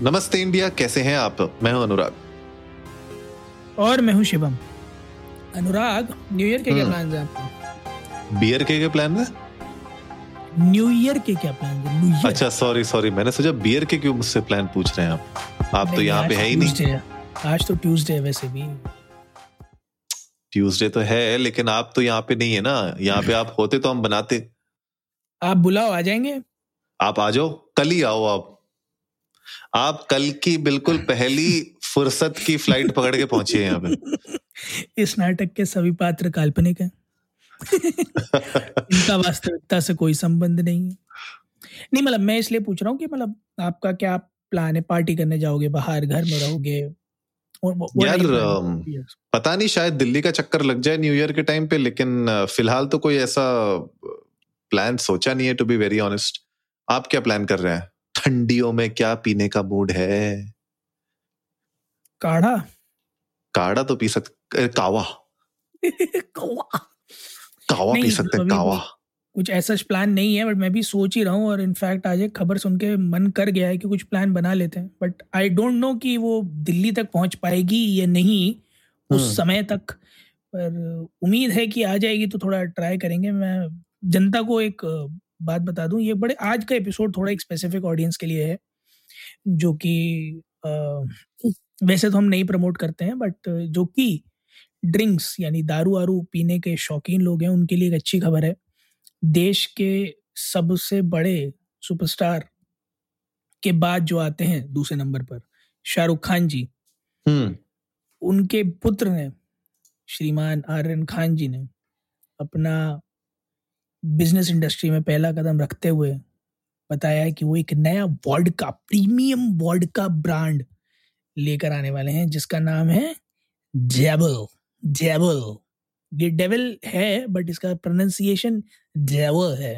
नमस्ते इंडिया कैसे हैं आप? मैं हूँ अनुराग। और मैं हूँ शिवम। अनुराग न्यू ईयर के क्या प्लान हम्म। है आपके? बियर के क्या प्लान है? न्यू ईयर के क्या प्लान है? अच्छा सॉरी सॉरी मैंने सोचा बियर के क्यों मुझसे प्लान पूछ रहे हैं आप? आप तो यहाँ पे है ही नहीं। आज तो ट्यूसडे है वैसे भी। ट्यूसडे तो है लेकिन आप तो यहाँ पे नहीं है ना। यहाँ पे आप होते तो हम बनाते। आप बुलाओ आ जाएँगे? आप आ जाओ कल ही आओ आप। आप कल की बिल्कुल पहली फुर्सत की फ़्लाइट पकड़ के पहुँचे हैं यहाँ पे। इस नाटक के सभी पात्र काल्पनिक हैं। इनका वास्तविकता से कोई संबंध नहीं है। नहीं मतलब मैं इसलिए पूछ रहा हूँ कि मतलब आपका क्या प्लान है? पार्टी करने जाओगे बाहर घर में रहोगे? यार, Yes. पता नहीं शायद दिल्ली का चक्कर लग जाए न्यू ईयर के टाइम पे लेकिन फ़िलहाल तो कोई ऐसा प्लान सोचा नहीं है टू बी वेरी ऑनेस्ट आप क्या प्लान कर रहे हैं? ठंडियों में क्या पीने का मूड है? काढ़ा। काढ़ा तो पी सकते कावा। कौवा। कावा पी सकते हैं कावा। कुछ ऐसा प्लान नहीं है बट मैं भी सोच ही रहा हूँ और इनफैक्ट आज एक खबर सुन के मन कर गया है कि कुछ प्लान बना लेते हैं। बट आई डोंट नो कि वो दिल्ली तक पहुँच पाएगी या नहीं हम्म। उस समय तक। पर उम्मीद है कि आ जाएगी तो थोड़ा ट्राई करेंगे। मैं जनता को एक बात बता दूँ ये बड़े आज का एपिसोड थोड़ा एक स्पेसिफिक ऑडियंस के लिए है जो कि वैसे तो हम नहीं प्रमोट करते हैं बट जो कि ड्रिंक्स यानी दारू वारू पीने के शौकीन लोग हैं उनके लिए एक अच्छी खबर है। देश के सबसे बड़े सुपरस्टार के बाद जो आते हैं दूसरे नंबर पर शाहरुख खान जी। हम्म। उनके पुत्र ने श्रीमान आर्यन खान जी ने अपना बिज़नेस इंडस्ट्री में पहला कदम रखते हुए बताया है कि वो एक नया वॉडका प्रीमियम वॉडका ब्रांड लेकर आने वाले हैं, जिसका नाम है जेबल जेबल ये डेविल है बट इसका प्रोनाउंसिएशन जेबल है।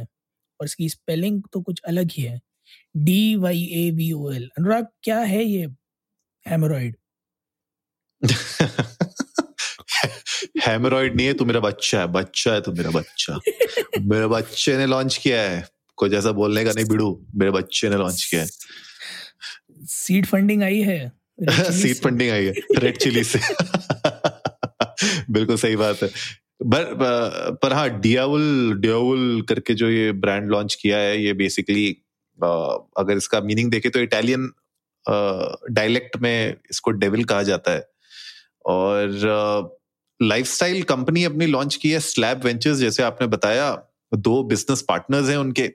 और इसकी स्पेलिंग तो कुछ अलग ही है। D Y A V O L Anurag, क्या है ये? हेमोरॉइड हेमरॉइड नहीं है तू मेरा बच्चा है बच्चा है तू मेरा बच्चा। मेरे बच्चे ने लॉन्च किया है। कुछ ऐसा बोलने का नहीं बिड़ू मेरे बच्चे ने लॉन्च किया है। सीड फंडिंग आई है। सीड फंडिंग आई है। रेड चिली से बिल्कुल सही बात है। पर पर हाँ डियावल डियावल करके जो ये ब्रांड लॉन्च किया है ये बेसिकली अगर इसका मीनिंग देखे तो इटालियन डायलेक्ट में इसको डेविल कहा जाता है। और लाइफस्टाइल कंपनी अपनी लॉन्च की है स्लैब वेंचर्स जैसे आपने बताया, दो बिज़नेस पार्टनर्स हैं उनके।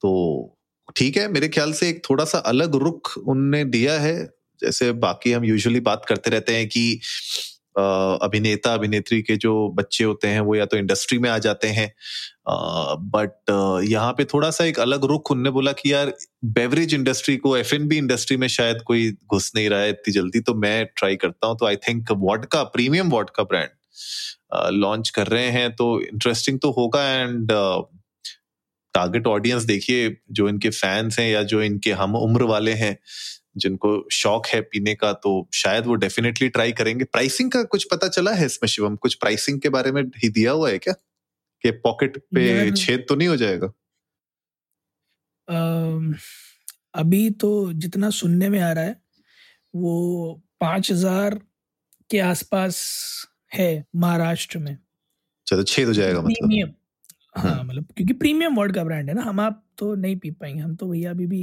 तो ठीक है, मेरे ख्याल से एक थोड़ा सा अलग रुख उनने दिया है, जैसे बाकी हम यूजुअली बात करते रहते हैं कि अभिनेता, अभिनेत्री के जो बच्चे होते हैं, वो या तो इंडस्ट्री में आ जाते हैं। बट यहाँ पे थोड़ा सा एक अलग रुख उनने बोला कि यार बेवरेज इंडस्ट्री को एफएनबी इंडस्ट्री में शायद कोई घुस नहीं रहा है इतनी जल्दी तो मैं ट्राई करता हूँ। तो I think vodka premium vodka brand launch कर रहे हैं। तो इंटरेस्टिंग तो होगा एंड टारगेट ऑडियंस देखिए, जो इनके फैंस हैं या जो इनके हम उम्र वाले हैं जिनको शौक है पीने का तो शायद वो डेफिनेटली ट्राई करेंगे। प्राइसिंग का कुछ पता चला है इसमें शिवम? कुछ प्राइसिंग के बारे में ही दिया हुआ है क्या? कि पॉकेट पे छेद तो नहीं हो जाएगा? अम, अभी तो जितना सुनने में आ रहा है वो पाँच हज़ार के आसपास है महाराष्ट्र में। चलो छेद हो जाएगा मतलब। प्रीमियम। हाँ हम्म। मतलब क्योंकि प्रीमियम वर्ड का ब्रांड है ना हम आप तो नहीं पी पाएँगे हम तो भैया अभी भी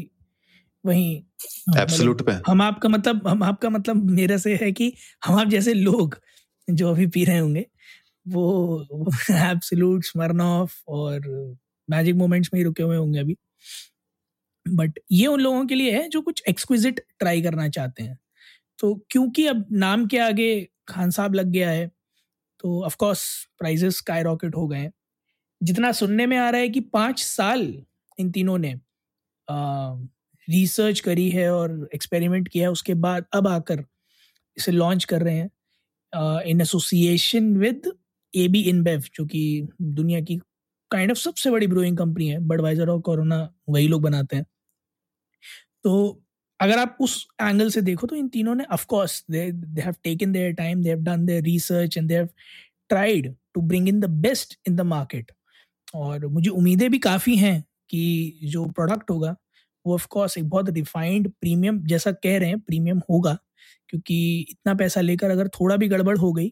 वहीं। हाँ, एब्सोल्यूट पे। हम आपका मतलब हम आपका मतलब मेरे से है कि हम आप जैसे लोग जो अभी पी रहे होंगे वो एब्सोल्यूट स्मरनॉफ और मैजिक मोमेंट्स में ही रुके हुए होंगे अभी। बट ये उन लोगों के लिए है जो कुछ एक्सक्विजिट ट्राई करना चाहते हैं। तो क्योंकि अब नाम के आगे खान साहब लग गया है तो ऑफकोर्स प्राइजेस स्काई रॉकेट हो गए हैं। जितना सुनने में आ रहा है कि पाँच साल इन तीनों ने रिसर्च करी है और एक्सपेरिमेंट किया है, उसके बाद अब आकर इसे लॉन्च कर रहे हैं in association with A B InBev जो कि दुनिया की काइंड ऑफ़ सबसे बड़ी ब्रूइंग कंपनी है बडवाइजर और कोरोना वही लोग बनाते हैं। तो अगर आप उस एंगल से देखो तो इन तीनों ने of course they they have taken their time they have done their research and they have tried to bring in the best in the market और मुझे उम्मीदें भी काफ़ी हैं कि जो प्रोडक्ट होगा वो ऑफ़ कोर्स एक बहुत रिफाइंड प्रीमियम जैसा कह रहे हैं प्रीमियम होगा, क्योंकि इतना पैसा लेकर अगर थोड़ा भी गड़बड़ हो गई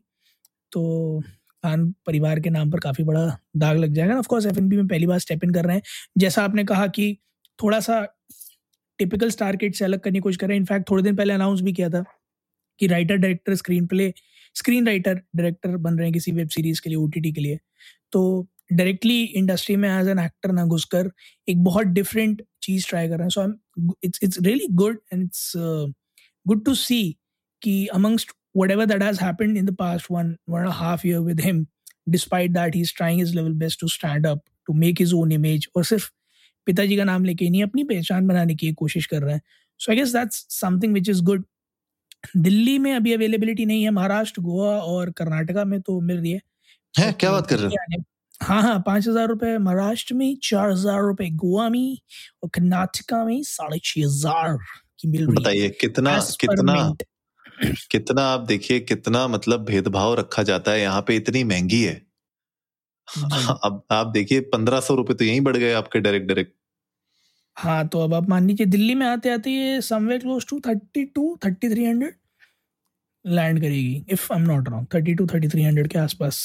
तो खान परिवार के नाम पर काफ़ी बड़ा दाग लग जाएगा। ऑफ़ कोर्स एफएनबी में पहली बार स्टेप इन कर रहे हैं। जैसा आपने कहा कि थोड़ा सा टिपिकल स्टार किट से अलग करने की कोशिश कर रहे हैं। इनफैक्ट थोड़े दिन पहले अनाउंस भी किया था कि writer director screenplay screenwriter director बन रहे हैं किसी वेब सीरीज़ के लिए ओटीटी के लिए। तो डायरेक्टली इंडस्ट्री में एज एन एक्टर ना घुसकर एक बहुत डिफरेंट चीज़ ट्राई कर रहे हैं so I it's it's really good and it's good to see कि amongst whatever that has happened in the past one one and a half year with him despite that he's trying his level best to stand up to make his own image और सिर्फ़ पिताजी का नाम लेके नहीं अपनी पहचान बनाने की कोशिश कर रहे हैं so I guess that's something which is good Delhi में अभी अवेलेबिलिटी नहीं है महाराष्ट्र गोवा और कर्नाटका में तो मिल रही है है क्या बात कर रहे हैं हाँ हाँ पाँच हज़ार रुपए महाराष्ट्र में चार हज़ार रुपए गोवा में और कर्नाटका में साढ़े छह हज़ार की मिल रही बताइए कितना कितना कितना आप देखिए कितना मतलब भेदभाव रखा जाता है यहाँ पे इतनी महँगी है। अब आप देखिए पंद्रह सौ रुपए तो यही बढ़ गए आपके डायरेक्ट डायरेक्ट हाँ तो अब आप मान लीजिए दिल्ली में आते आते ये somewhere close to thirty two thirty three hundred land करेगी if I am not wrong thirty two thirty three hundred के आसपास।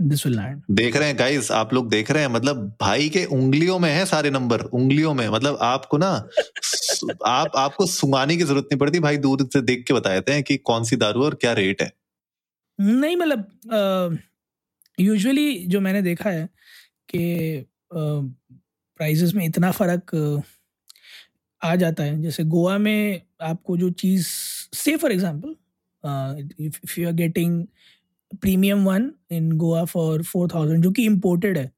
दिस विल लैंड देख रहे हैं गाइस आप लोग देख रहे हैं मतलब भाई के उंगलियों में है सारे नंबर उंगलियों में मतलब आपको ना आप आपको सुंगाने की ज़रूरत नहीं पड़ती भाई दूर से देख के बताते हैं कि कौन सी दारू और क्या रेट है। नहीं मतलब यूजुअली जो मैंने देखा है कि प्राइजेस में इतना फ़र्क आ जाता है। जैसे गोवा में आपको जो चीज़ से for example if you are getting premium one in Goa for four thousand जो कि इम्पोर्टेड है।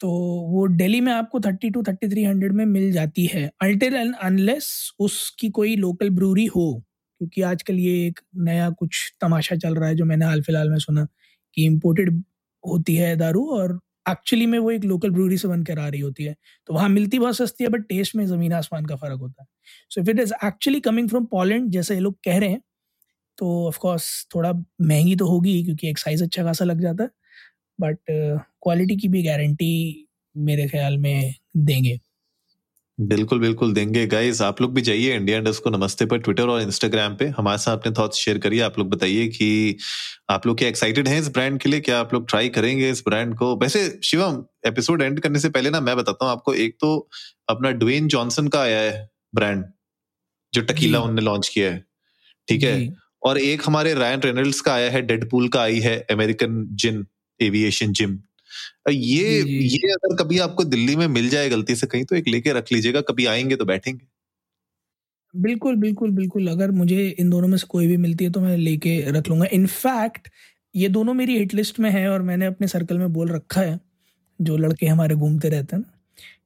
तो वो दिल्ली में आपको thirty two thirty three hundred में मिल जाती है। अल्टिल एंड अनलेस उसकी कोई लोकल ब्रूरी हो, क्योंकि आजकल ये एक नया कुछ तमाशा चल रहा है जो मैंने हाल फ़िलहाल में सुना कि इम्पोर्टेड होती है दारू और एक्चुअली में वो एक लोकल ब्रूरी से बनकर आ रही होती है। तो वहाँ मिलती बहुत सस्ती है बट टेस्ट में ज़मीन आसमान का फ़र्क होता है। So if it is actually coming from Poland जैसे ये लोग कह रहे हैं तो ऑफकोर्स थोड़ा महँगी तो होगी क्योंकि एक साइज़ अच्छा खासा लग जाता है बट क्वालिटी uh, की भी गारंटी मेरे ख्याल में देंगे। बिल्कुल बिल्कुल देंगे। गाइस आप लोग भी जाइए इंडिया इंडस्ट को नमस्ते पर ट्विटर और इंस्टाग्राम पे। हमारे साथ अपने थॉट्स शेयर करिए। आप लोग बताइए कि आप लोग क्या एक्साइटेड हैं इस ब्रांड के लिए? क्या आप लोग ट्राई करेंगे इस ब्रांड को? वैसे शिवम एपिसोड एंड करने से पहले ना मैं बताता हूँ आपको एक तो अपना ड्वेन जॉनसन का आया है ब्रांड जो टकीला उनने लॉन्च किया है। ठीक है? और एक हमारे रायन रेनल्ड्स का आया है डेडपूल का आई है अमेरिकन जिन एविएशन जिम ये ये अगर कभी आपको दिल्ली में मिल जाए गलती से कहीं तो एक लेके रख लीजिएगा कभी आएँगे तो बैठेंगे। बिल्कुल बिल्कुल बिल्कुल अगर मुझे इन दोनों में से कोई भी मिलती है तो मैं लेके रख लूँगा। इनफैक्ट ये दोनों मेरी हिट लिस्ट में है और मैंने अपने सर्कल में बोल रखा है जो लड़के हमारे घूमते रहते हैं ना।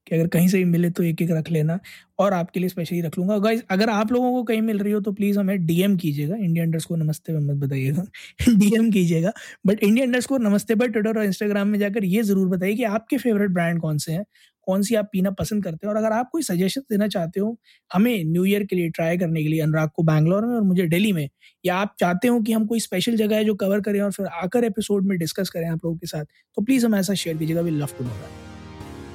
कि अगर कहीं से भी मिले तो एक एक रख लेना और आपके लिए स्पेशली रख लूँगा। गाइज़ अगर आप लोगों को कहीं मिल रही हो तो प्लीज़ हमें डीएम कीजिएगा। इंडिया अंडर्स को नमस्ते में मत बताइएगा। डीएम कीजिएगा। बट इंडिया अंडर्स को नमस्ते पर ट्विटर और इंस्टाग्राम में जाकर ये ज़रूर बताइए कि आपके फेवरेट ब्रांड कौन से हैं, कौन सी आप पीना पसंद करते हैं? और अगर आप कोई सजेशन देना चाहते हो हमें न्यू ईयर के लिए ट्राई करने के लिए अनुराग को बैंगलोर में और मुझे दिल्ली में, या आप चाहते हो कि हम कोई स्पेशल जगह है जो कवर करें और फिर आकर एपिसोड में डिस्कस करें आप लोगों के साथ तो प्लीज़ हमें ऐसा शेयर कीजिएगा। We love to know that